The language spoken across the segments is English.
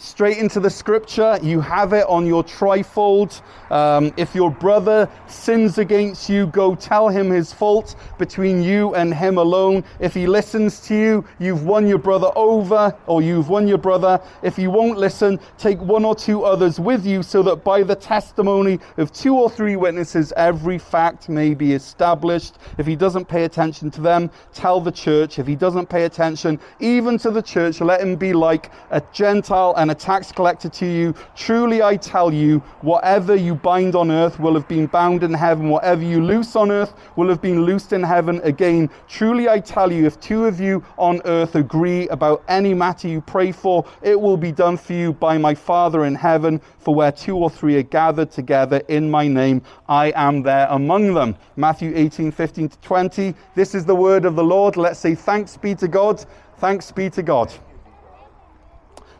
Straight into the scripture. You have it on your trifold. Um, if your brother sins against you, go tell him his fault between you and him alone. If he listens to you, you've won your brother over, or you've won your brother. If he won't listen, take one or two others with you, so that by the testimony of two or three witnesses, every fact may be established. If he doesn't pay attention to them, tell the church. If he doesn't pay attention even to the church, let him be like a Gentile and a tax collector to you. Truly I tell you, whatever you bind on earth will have been bound in heaven. Whatever you loose on earth will have been loosed in heaven again. Truly I tell you, if two of you on earth agree about any matter you pray for, it will be done for you by my Father in heaven. For where two or three are gathered together in my name, I am there among them. Matthew 18, 15 to 20. This is the word of the Lord. Let's say thanks be to God. Thanks be to God.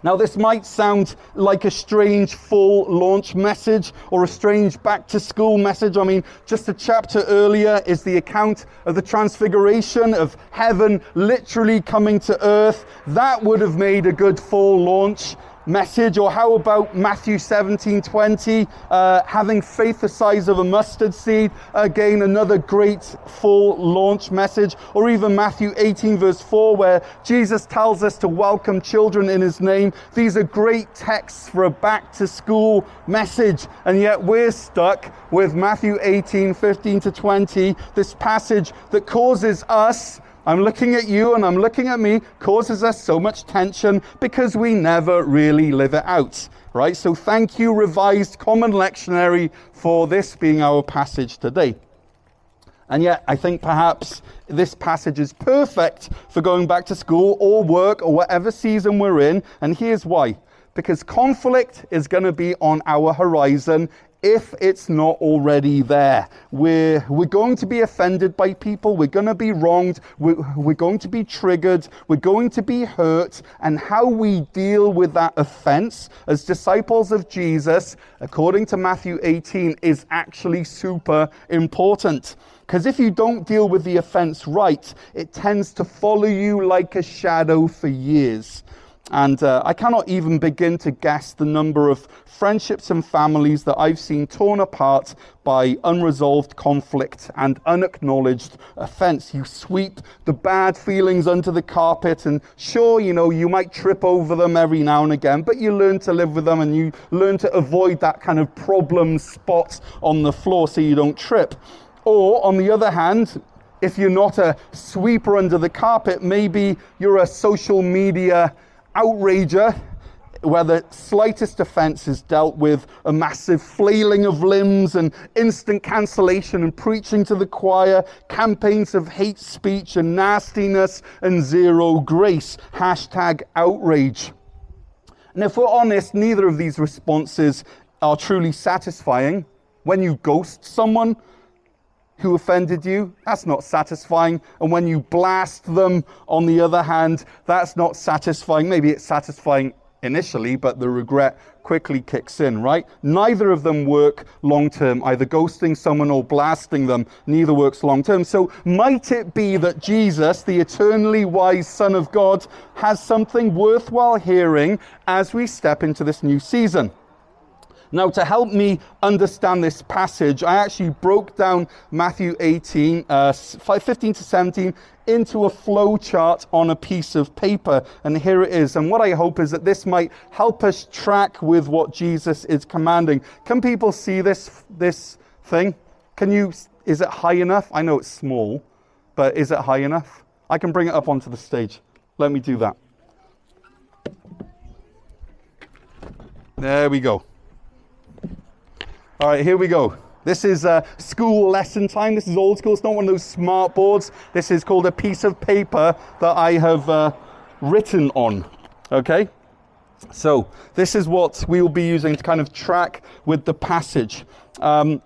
Now, this might sound like a strange full launch message or a strange back to school message. I mean, just a chapter earlier is the account of the transfiguration of heaven literally coming to earth. That would have made a good full launch message? Or how about Matthew 17 20, uh, having faith the size of a mustard seed? Again, another great full launch message. Or even Matthew 18, verse 4, where Jesus tells us to welcome children in his name. These are great texts for a back to school message. And yet we're stuck with Matthew 18, 15 to 20, this passage that causes us I'm looking at you and I'm looking at me causes us so much tension because we never really live it out, right? So thank you, Revised Common Lectionary, for this being our passage today. And yet, I think perhaps this passage is perfect for going back to school or work or whatever season we're in. And here's why. Because conflict is going to be on our horizon if it's not already there. We're, we're going to be offended by people. We're going to be wronged. We're, we're going to be triggered. We're going to be hurt. And how we deal with that offense as disciples of Jesus, according to Matthew 18, is actually super important. Because if you don't deal with the offense right, it tends to follow you like a shadow for years. And uh, I cannot even begin to guess the number of friendships and families that I've seen torn apart by unresolved conflict and unacknowledged offense. You sweep the bad feelings under the carpet, and sure, you know, you might trip over them every now and again, but you learn to live with them and you learn to avoid that kind of problem spot on the floor so you don't trip. Or, on the other hand, if you're not a sweeper under the carpet, maybe you're a social media outrager where the slightest offense is dealt with a massive flailing of limbs and instant cancellation and preaching to the choir, campaigns of hate speech and nastiness and zero grace. Hashtag outrage. And if we're honest, neither of these responses are truly satisfying. When you ghost someone, who offended you, that's not satisfying. And when you blast them, on the other hand, that's not satisfying. Maybe it's satisfying initially, but the regret quickly kicks in, right? Neither of them work long term, either ghosting someone or blasting them. Neither works long term. So, might it be that Jesus, the eternally wise Son of God, has something worthwhile hearing as we step into this new season? Now, to help me understand this passage, I actually broke down Matthew 18, uh, 15 to 17 into a flow chart on a piece of paper. And here it is. And what I hope is that this might help us track with what Jesus is commanding. Can people see this, this thing? Can you, is it high enough? I know it's small, but is it high enough? I can bring it up onto the stage. Let me do that. There we go. All right, here we go. This is a school lesson time. This is old school. It's not one of those smart boards. This is called a piece of paper that I have uh, written on. Okay? So, this is what we will be using to kind of track with the passage. Um,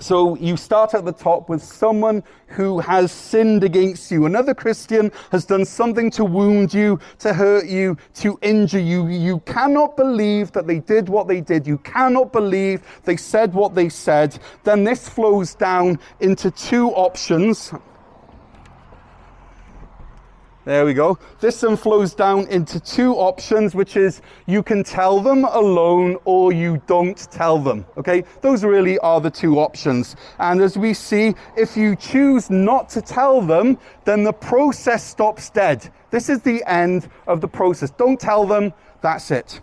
so you start at the top with someone who has sinned against you. Another Christian has done something to wound you, to hurt you, to injure you. You cannot believe that they did what they did. You cannot believe they said what they said. Then this flows down into two options. There we go. This then flows down into two options, which is you can tell them alone or you don't tell them. Okay, those really are the two options. And as we see, if you choose not to tell them, then the process stops dead. This is the end of the process. Don't tell them, that's it.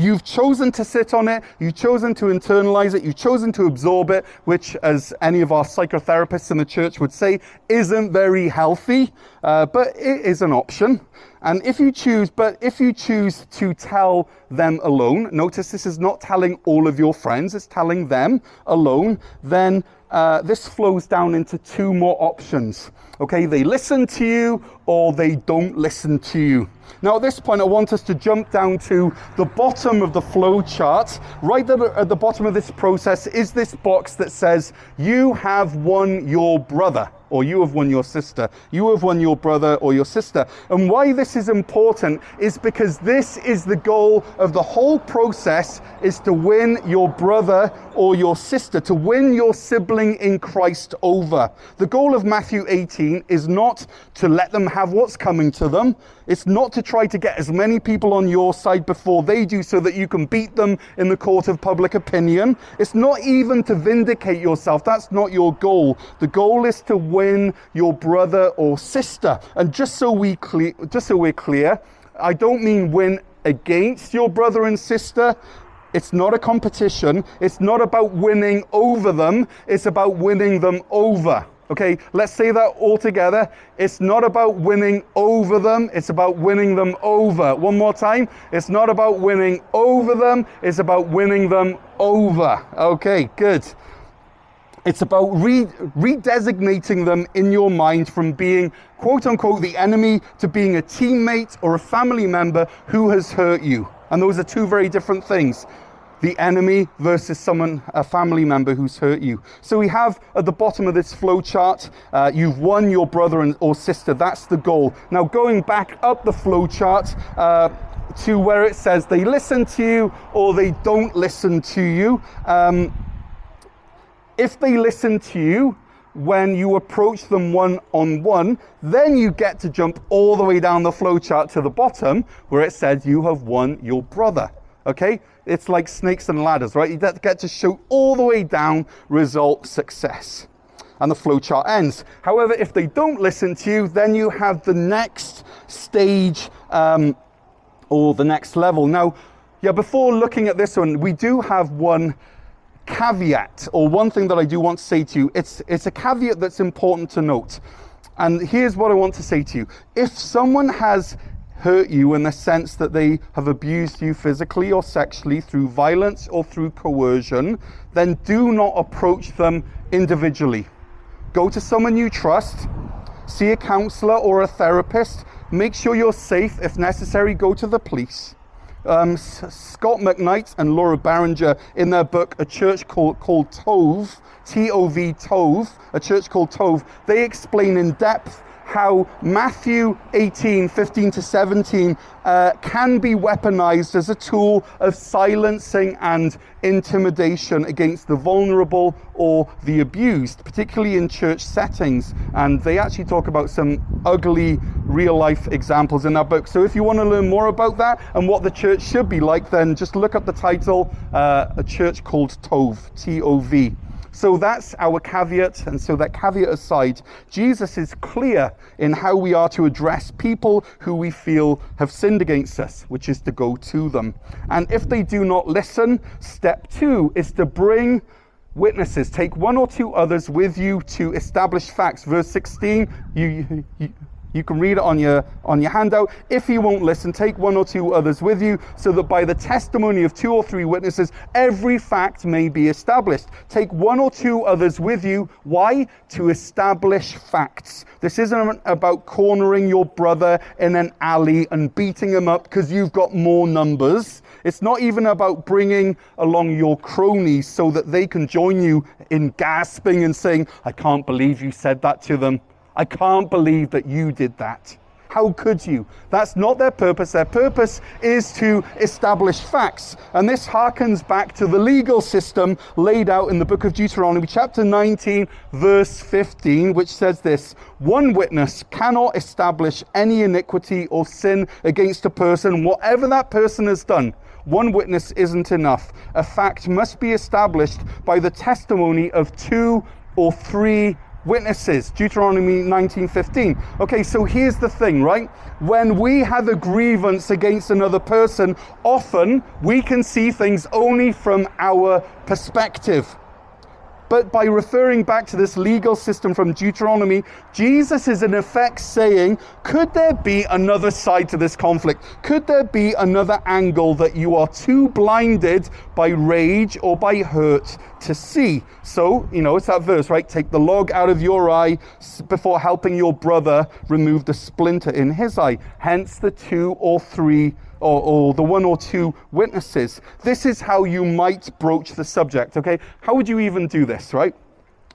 You've chosen to sit on it, you've chosen to internalize it, you've chosen to absorb it, which, as any of our psychotherapists in the church would say, isn't very healthy, uh, but it is an option. And if you choose, but if you choose to tell them alone, notice this is not telling all of your friends, it's telling them alone, then uh, this flows down into two more options. Okay, they listen to you or they don't listen to you. Now, at this point, I want us to jump down to the bottom of the flow chart. Right at the bottom of this process is this box that says, You have won your brother or you have won your sister. You have won your brother or your sister. And why this is important is because this is the goal of the whole process is to win your brother or your sister, to win your sibling in Christ over. The goal of Matthew 18 is not to let them have what's coming to them. It's not to try to get as many people on your side before they do so that you can beat them in the court of public opinion. It's not even to vindicate yourself. That's not your goal. The goal is to win your brother or sister. And just so we clear, just so we're clear, I don't mean win against your brother and sister. It's not a competition. It's not about winning over them. It's about winning them over. Okay, let's say that all together. It's not about winning over them, it's about winning them over. One more time. It's not about winning over them, it's about winning them over. Okay, good. It's about re- redesignating them in your mind from being, quote unquote, the enemy to being a teammate or a family member who has hurt you. And those are two very different things the enemy versus someone, a family member who's hurt you. So we have at the bottom of this flow chart, uh, you've won your brother and, or sister. That's the goal. Now going back up the flow chart uh, to where it says they listen to you or they don't listen to you. Um, if they listen to you when you approach them one on one, then you get to jump all the way down the flowchart to the bottom where it says you have won your brother. Okay? It's like snakes and ladders, right? You get to shoot all the way down, result, success. And the flowchart ends. However, if they don't listen to you, then you have the next stage um, or the next level. Now, yeah, before looking at this one, we do have one caveat, or one thing that I do want to say to you, it's, it's a caveat that's important to note. And here's what I want to say to you. If someone has hurt you in the sense that they have abused you physically or sexually through violence or through coercion, then do not approach them individually. Go to someone you trust, see a counselor or a therapist, make sure you're safe. If necessary, go to the police um, Scot McKnight and Laura Barringer in their book, A Church Called, called Tov, T O V Tov, A Church Called Tov, they explain in depth how Matthew 18, 15 to 17 uh, can be weaponized as a tool of silencing and intimidation against the vulnerable or the abused, particularly in church settings. And they actually talk about some ugly real life examples in that book. So if you want to learn more about that and what the church should be like, then just look up the title, uh, A Church Called Tov, T O V. So that's our caveat. And so, that caveat aside, Jesus is clear in how we are to address people who we feel have sinned against us, which is to go to them. And if they do not listen, step two is to bring witnesses. Take one or two others with you to establish facts. Verse 16, you, you you can read it on your, on your handout. If you won't listen, take one or two others with you so that by the testimony of two or three witnesses, every fact may be established. Take one or two others with you. Why? To establish facts. This isn't about cornering your brother in an alley and beating him up because you've got more numbers. It's not even about bringing along your cronies so that they can join you in gasping and saying, I can't believe you said that to them. I can't believe that you did that. How could you? That's not their purpose. Their purpose is to establish facts. And this harkens back to the legal system laid out in the book of Deuteronomy, chapter 19, verse 15, which says this One witness cannot establish any iniquity or sin against a person, whatever that person has done. One witness isn't enough. A fact must be established by the testimony of two or three witnesses deuteronomy 19:15 okay so here's the thing right? When we have a grievance against another person often we can see things only from our perspective but by referring back to this legal system from Deuteronomy, Jesus is in effect saying, could there be another side to this conflict? Could there be another angle that you are too blinded by rage or by hurt to see? So, you know, it's that verse, right? Take the log out of your eye before helping your brother remove the splinter in his eye. Hence the two or three or, or, the one or two witnesses. This is how you might broach the subject, okay? How would you even do this, right?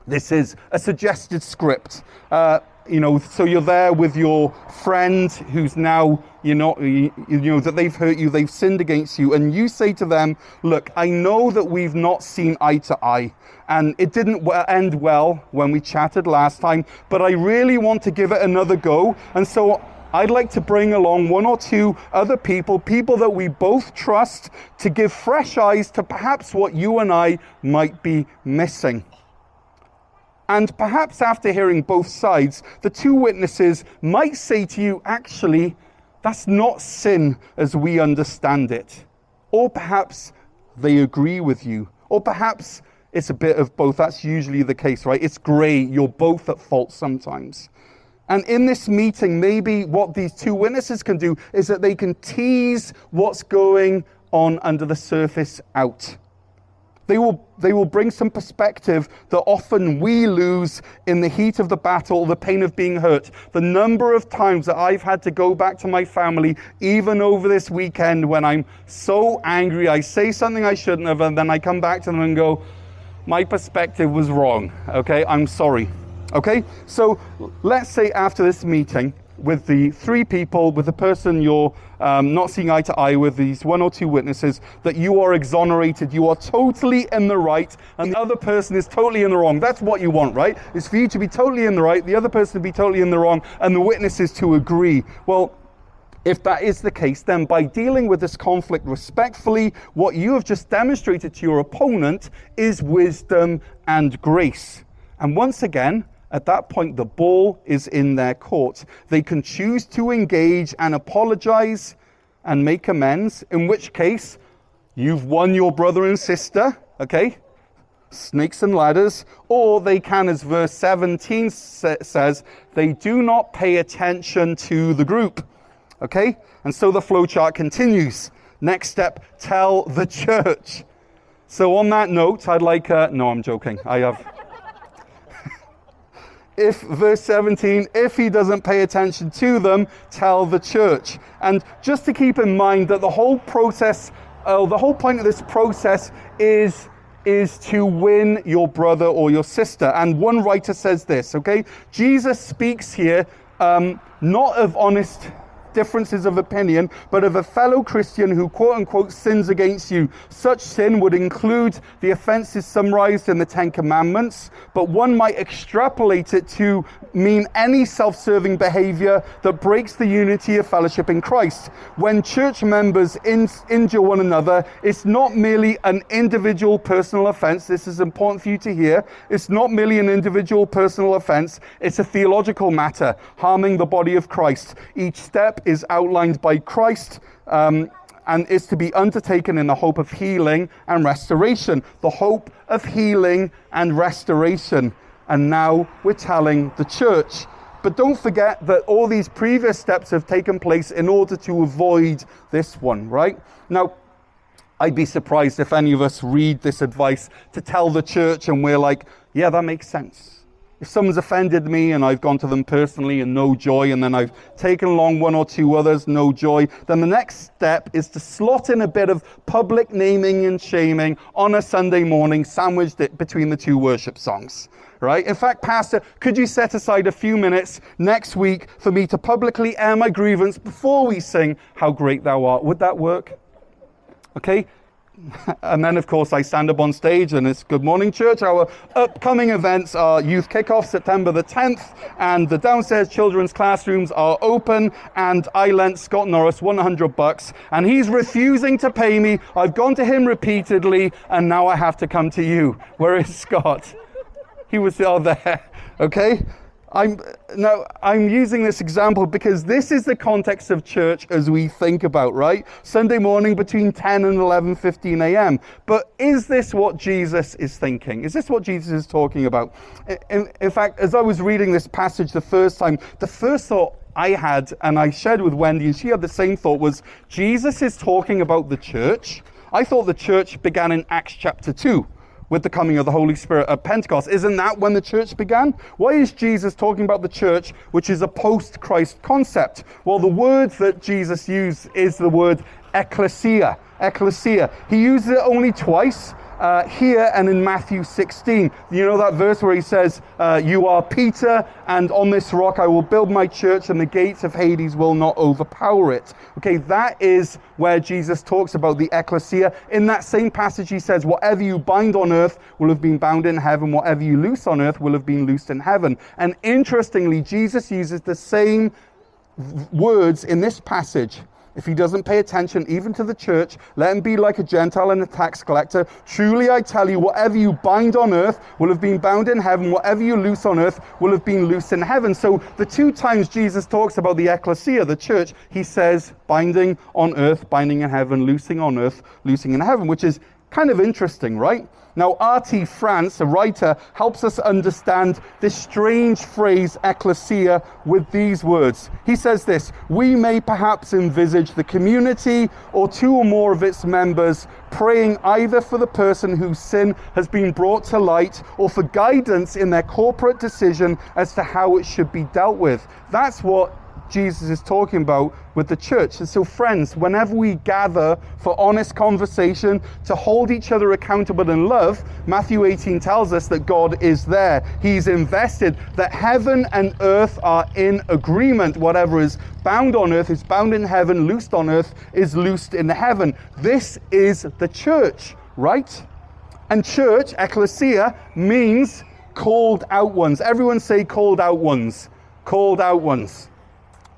This is a suggested script. Uh, you know, so you're there with your friend who's now, you know, you, you know, that they've hurt you, they've sinned against you, and you say to them, Look, I know that we've not seen eye to eye, and it didn't end well when we chatted last time, but I really want to give it another go, and so I'd like to bring along one or two other people, people that we both trust, to give fresh eyes to perhaps what you and I might be missing. And perhaps after hearing both sides, the two witnesses might say to you, actually, that's not sin as we understand it. Or perhaps they agree with you. Or perhaps it's a bit of both. That's usually the case, right? It's grey. You're both at fault sometimes. And in this meeting, maybe what these two witnesses can do is that they can tease what's going on under the surface out. They will, they will bring some perspective that often we lose in the heat of the battle, the pain of being hurt. The number of times that I've had to go back to my family, even over this weekend, when I'm so angry, I say something I shouldn't have, and then I come back to them and go, My perspective was wrong. Okay, I'm sorry. Okay, so let's say after this meeting with the three people, with the person you're um, not seeing eye to eye with, these one or two witnesses, that you are exonerated, you are totally in the right, and the other person is totally in the wrong. That's what you want, right? Is for you to be totally in the right, the other person to be totally in the wrong, and the witnesses to agree. Well, if that is the case, then by dealing with this conflict respectfully, what you have just demonstrated to your opponent is wisdom and grace. And once again, at that point, the ball is in their court. They can choose to engage and apologize and make amends, in which case, you've won your brother and sister, okay? Snakes and ladders. Or they can, as verse 17 says, they do not pay attention to the group, okay? And so the flowchart continues. Next step, tell the church. So on that note, I'd like, uh, no, I'm joking. I have if, verse 17, if he doesn't pay attention to them, tell the church. And just to keep in mind that the whole process, uh, the whole point of this process is is to win your brother or your sister. And one writer says this, okay? Jesus speaks here um, not of honest differences of opinion, but of a fellow Christian who quote unquote sins against you. Such sin would include the offenses summarized in the Ten Commandments, but one might extrapolate it to mean any self serving behavior that breaks the unity of fellowship in Christ. When church members in, injure one another, it's not merely an individual personal offense. This is important for you to hear. It's not merely an individual personal offense, it's a theological matter, harming the body of Christ. Each step is outlined by Christ. Um, and is to be undertaken in the hope of healing and restoration. The hope of healing and restoration. And now we're telling the church. But don't forget that all these previous steps have taken place in order to avoid this one, right? Now, I'd be surprised if any of us read this advice to tell the church and we're like, yeah, that makes sense. If someone's offended me and I've gone to them personally and no joy, and then I've taken along one or two others, no joy, then the next step is to slot in a bit of public naming and shaming on a Sunday morning, sandwiched it between the two worship songs. right? In fact, Pastor, could you set aside a few minutes next week for me to publicly air my grievance before we sing How Great Thou Art? Would that work? Okay? and then, of course, I stand up on stage and it's Good Morning Church. Our upcoming events are Youth Kickoff September the 10th, and the downstairs children's classrooms are open. And I lent Scott Norris 100 bucks, and he's refusing to pay me. I've gone to him repeatedly, and now I have to come to you. Where is Scott? He was all there, okay? I'm, now, I'm using this example because this is the context of church as we think about, right? Sunday morning between 10 and 11.15 a.m. But is this what Jesus is thinking? Is this what Jesus is talking about? In, in fact, as I was reading this passage the first time, the first thought I had, and I shared with Wendy, and she had the same thought, was Jesus is talking about the church. I thought the church began in Acts chapter 2 with the coming of the Holy Spirit at Pentecost. Isn't that when the church began? Why is Jesus talking about the church, which is a post Christ concept? Well, the word that Jesus used is the word ecclesia. Ecclesia. He uses it only twice uh, here and in Matthew 16. You know that verse where he says, uh, You are Peter, and on this rock I will build my church, and the gates of Hades will not overpower it. Okay, that is where Jesus talks about the ecclesia. In that same passage, he says, Whatever you bind on earth will have been bound in heaven, whatever you loose on earth will have been loosed in heaven. And interestingly, Jesus uses the same words in this passage if he doesn't pay attention even to the church, let him be like a Gentile and a tax collector. Truly I tell you, whatever you bind on earth will have been bound in heaven, whatever you loose on earth will have been loosed in heaven. So the two times Jesus talks about the ecclesia, the church, he says binding on earth, binding in heaven, loosing on earth, loosing in heaven, which is kind of interesting, right? Now, R.T. France, a writer, helps us understand this strange phrase, ecclesia, with these words. He says this We may perhaps envisage the community or two or more of its members praying either for the person whose sin has been brought to light or for guidance in their corporate decision as to how it should be dealt with. That's what Jesus is talking about with the church. And so, friends, whenever we gather for honest conversation to hold each other accountable in love, Matthew 18 tells us that God is there. He's invested, that heaven and earth are in agreement. Whatever is bound on earth is bound in heaven, loosed on earth is loosed in heaven. This is the church, right? And church, ecclesia, means called out ones. Everyone say called out ones. Called out ones.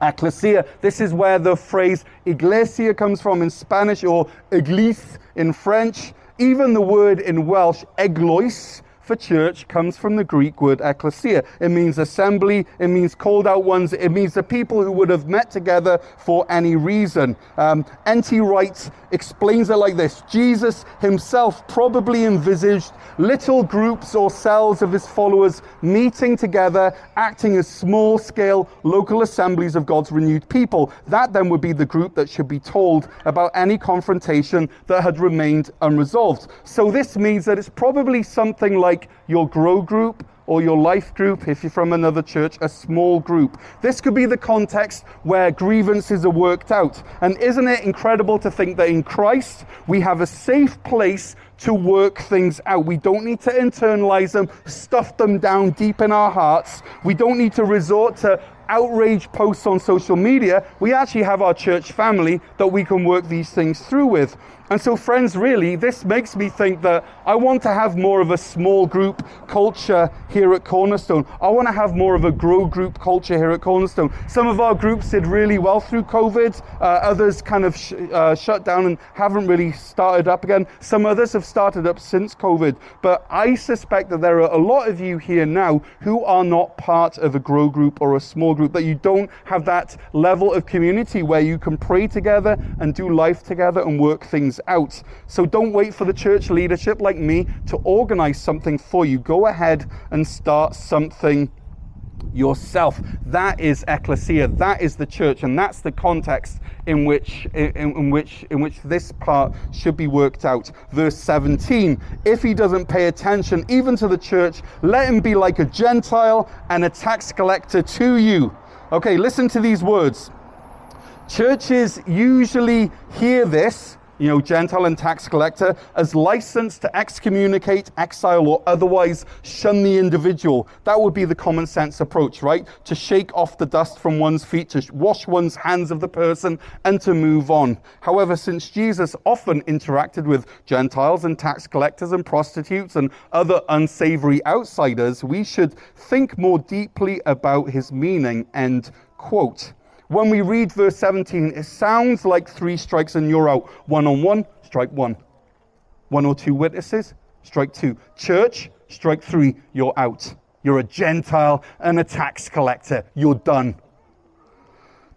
Ecclesia. This is where the phrase iglesia comes from in Spanish or église in French. Even the word in Welsh, eglwys, for church comes from the Greek word ecclesia. It means assembly, it means called out ones, it means the people who would have met together for any reason. Um, N.T. Wright explains it like this Jesus himself probably envisaged little groups or cells of his followers meeting together, acting as small scale local assemblies of God's renewed people. That then would be the group that should be told about any confrontation that had remained unresolved. So this means that it's probably something like like your grow group or your life group, if you're from another church, a small group. This could be the context where grievances are worked out. And isn't it incredible to think that in Christ we have a safe place to work things out? We don't need to internalize them, stuff them down deep in our hearts. We don't need to resort to outrage posts on social media. We actually have our church family that we can work these things through with. And so, friends, really, this makes me think that I want to have more of a small group culture here at Cornerstone. I want to have more of a grow group culture here at Cornerstone. Some of our groups did really well through COVID, uh, others kind of sh- uh, shut down and haven't really started up again. Some others have started up since COVID. But I suspect that there are a lot of you here now who are not part of a grow group or a small group, that you don't have that level of community where you can pray together and do life together and work things out. So don't wait for the church leadership like me to organize something for you. Go ahead and start something yourself. That is ecclesia. That is the church, and that's the context in which in, in, which in which this part should be worked out. Verse 17. If he doesn't pay attention even to the church, let him be like a Gentile and a tax collector to you. Okay, listen to these words. Churches usually hear this you know, Gentile and tax collector, as licensed to excommunicate, exile, or otherwise shun the individual. That would be the common sense approach, right? To shake off the dust from one's feet, to wash one's hands of the person, and to move on. However, since Jesus often interacted with Gentiles and tax collectors and prostitutes and other unsavory outsiders, we should think more deeply about his meaning. End quote. When we read verse 17, it sounds like three strikes and you're out. One on one, strike one. One or two witnesses, strike two. Church, strike three, you're out. You're a Gentile and a tax collector. You're done.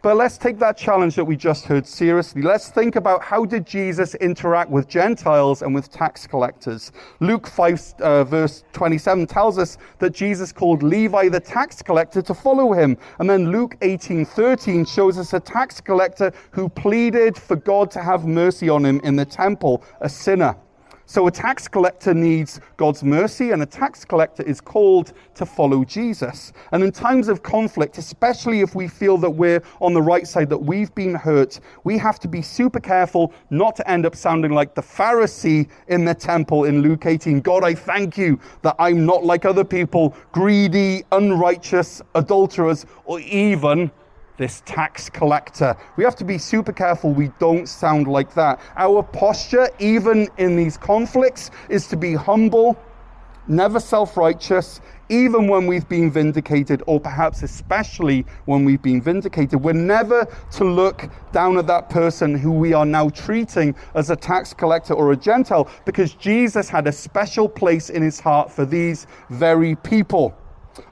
But let's take that challenge that we just heard seriously. Let's think about how did Jesus interact with Gentiles and with tax collectors. Luke 5 uh, verse 27 tells us that Jesus called Levi the tax collector to follow him. And then Luke 18:13 shows us a tax collector who pleaded for God to have mercy on him in the temple, a sinner. So a tax collector needs God's mercy, and a tax collector is called to follow Jesus. And in times of conflict, especially if we feel that we're on the right side, that we've been hurt, we have to be super careful not to end up sounding like the Pharisee in the temple in Luke 18. God, I thank you that I'm not like other people, greedy, unrighteous, adulterers, or even this tax collector. We have to be super careful we don't sound like that. Our posture, even in these conflicts, is to be humble, never self righteous, even when we've been vindicated, or perhaps especially when we've been vindicated. We're never to look down at that person who we are now treating as a tax collector or a Gentile, because Jesus had a special place in his heart for these very people.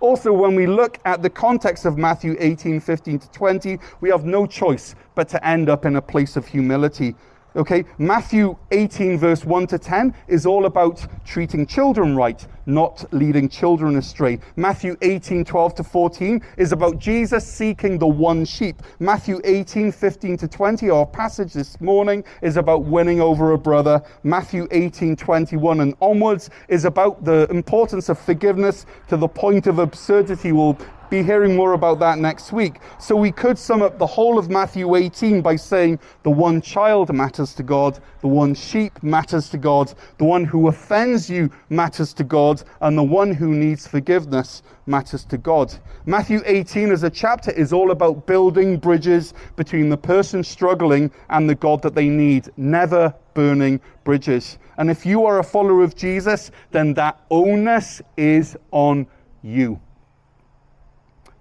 Also, when we look at the context of Matthew 18, 15 to 20, we have no choice but to end up in a place of humility. Okay, Matthew 18, verse 1 to 10 is all about treating children right, not leading children astray. Matthew 18, 12 to 14 is about Jesus seeking the one sheep. Matthew 18, 15 to 20, our passage this morning, is about winning over a brother. Matthew 18, 21 and onwards is about the importance of forgiveness to the point of absurdity. We'll be hearing more about that next week. So we could sum up the whole of Matthew 18 by saying the one child matters to God, the one sheep matters to God, the one who offends you matters to God, and the one who needs forgiveness matters to God. Matthew 18 as a chapter is all about building bridges between the person struggling and the God that they need, never burning bridges. And if you are a follower of Jesus, then that onus is on you.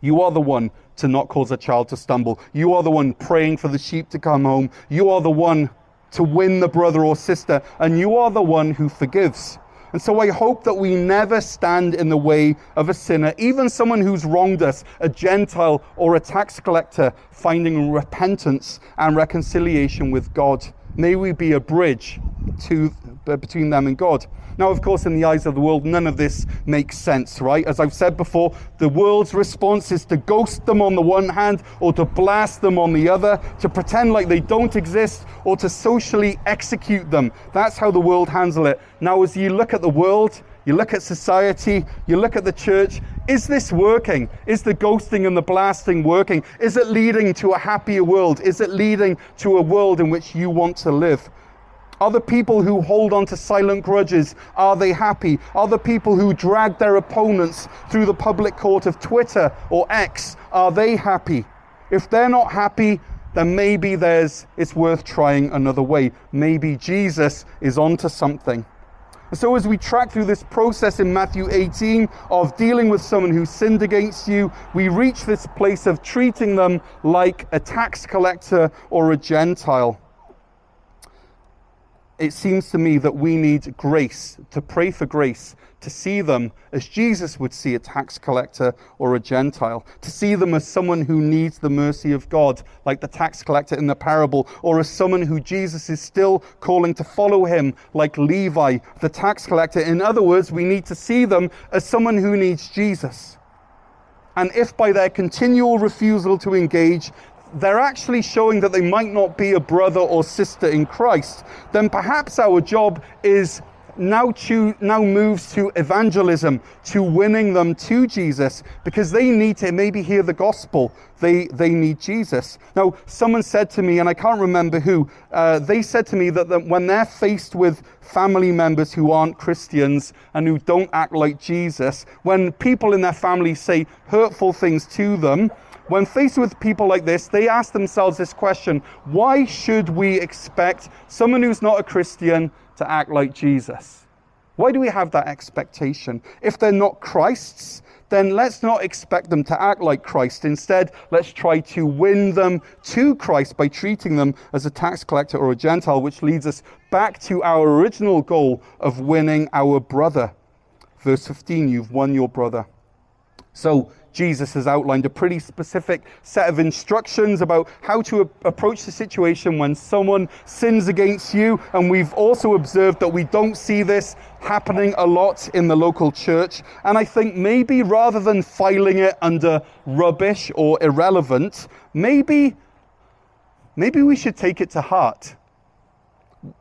You are the one to not cause a child to stumble. You are the one praying for the sheep to come home. You are the one to win the brother or sister. And you are the one who forgives. And so I hope that we never stand in the way of a sinner, even someone who's wronged us, a Gentile or a tax collector, finding repentance and reconciliation with God. May we be a bridge to, Uh, between them and God. Now, of course, in the eyes of the world, none of this makes sense, right? As I've said before, the world's response is to ghost them on the one hand or to blast them on the other, to pretend like they don't exist or to socially execute them. That's how the world handles it. Now, as you look at the world, you look at society, you look at the church. Is this working? Is the ghosting and the blasting working? Is it leading to a happier world? Is it leading to a world in which you want to live? Are the people who hold on to silent grudges, are they happy? Are the people who drag their opponents through the public court of Twitter or X, are they happy? If they're not happy, then maybe there's, it's worth trying another way. Maybe Jesus is onto something. So, as we track through this process in Matthew 18 of dealing with someone who sinned against you, we reach this place of treating them like a tax collector or a Gentile it seems to me that we need grace, to pray for grace, to see them as Jesus would see a tax collector or a Gentile, to see them as someone who needs the mercy of God, like the tax collector in the parable, or as someone who Jesus is still calling to follow him, like Levi, the tax collector. In other words, we need to see them as someone who needs Jesus. And if by their continual refusal to engage, they're actually showing that they might not be a brother or sister in Christ, then perhaps our job is now, choo- now moves to evangelism, to winning them to Jesus, because they need to maybe hear the gospel. They, they need Jesus. Now, someone said to me, and I can't remember who, uh, they said to me that, that when they're faced with family members who aren't Christians and who don't act like Jesus, when people in their family say hurtful things to them, when faced with people like this, they ask themselves this question why should we expect someone who's not a Christian to act like Jesus? Why do we have that expectation? If they're not Christ's, then let's not expect them to act like Christ. Instead, let's try to win them to Christ by treating them as a tax collector or a Gentile, which leads us back to our original goal of winning our brother. Verse 15, you've won your brother. So, Jesus has outlined a pretty specific set of instructions about how to a- approach the situation when someone sins against you. And we've also observed that we don't see this happening a lot in the local church. And I think maybe rather than filing it under rubbish or irrelevant, maybe, maybe we should take it to heart.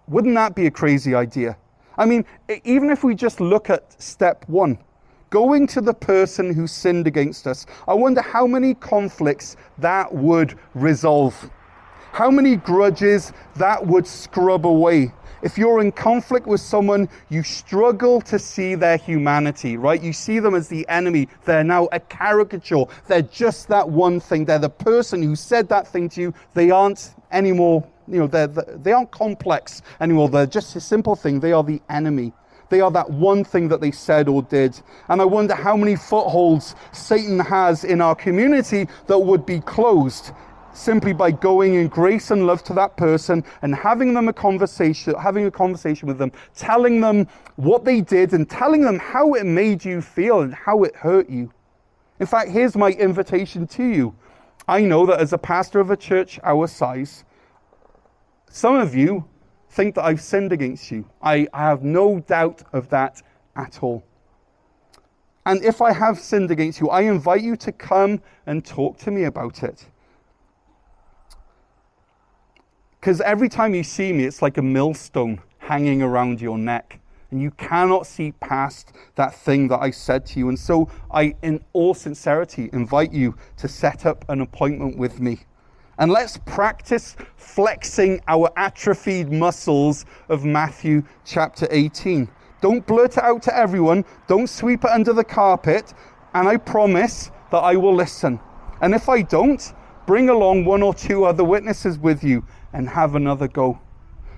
Wouldn't that be a crazy idea? I mean, even if we just look at step one, going to the person who sinned against us, I wonder how many conflicts that would resolve. How many grudges that would scrub away. If you're in conflict with someone, you struggle to see their humanity, right? You see them as the enemy. They're now a caricature. They're just that one thing. They're the person who said that thing to you. They aren't anymore, you know, they're, they aren't complex anymore. They're just a simple thing. They are the enemy. They are that one thing that they said or did. And I wonder how many footholds Satan has in our community that would be closed simply by going in grace and love to that person and having them a conversation, having a conversation with them, telling them what they did and telling them how it made you feel and how it hurt you. In fact, here's my invitation to you. I know that as a pastor of a church our size, some of you think that I've sinned against you. I, I have no doubt of that at all. And if I have sinned against you, I invite you to come and talk to me about it. Because every time you see me, it's like a millstone hanging around your neck. And you cannot see past that thing that I said to you. And so I, in all sincerity, invite you to set up an appointment with me. And let's practice flexing our atrophied muscles of Matthew chapter 18. Don't blurt it out to everyone, don't sweep it under the carpet, and I promise that I will listen. And if I don't, bring along one or two other witnesses with you and have another go.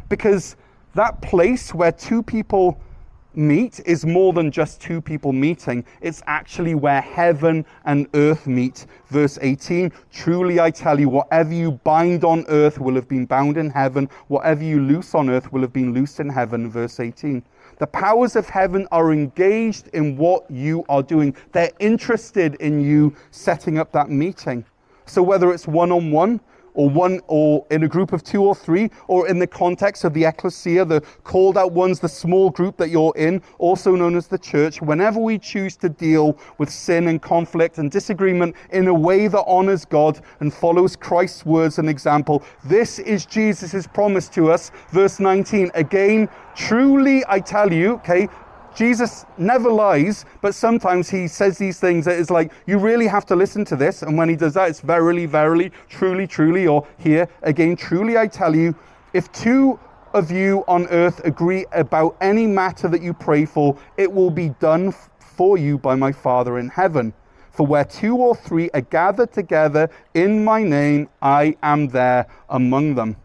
Because that place where two people meet is more than just two people meeting. It's actually where heaven and earth meet. Verse 18 Truly I tell you, whatever you bind on earth will have been bound in heaven, whatever you loose on earth will have been loosed in heaven. Verse 18. The powers of heaven are engaged in what you are doing, they're interested in you setting up that meeting. So whether it's one on one, or one or in a group of two or three, or in the context of the ecclesia, the called out ones, the small group that you're in, also known as the church, whenever we choose to deal with sin and conflict and disagreement in a way that honors God and follows Christ's words and example, this is Jesus' promise to us. Verse 19, again, truly I tell you, okay, Jesus never lies, but sometimes he says these things that is like, you really have to listen to this. And when he does that, it's verily, verily, truly, truly, or here again, truly I tell you, if two of you on earth agree about any matter that you pray for, it will be done for you by my Father in heaven. For where two or three are gathered together in my name, I am there among them.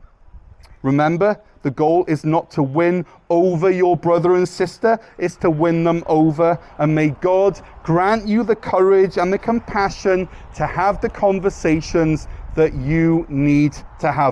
Remember, the goal is not to win over your brother and sister, it's to win them over. And may God grant you the courage and the compassion to have the conversations that you need to have.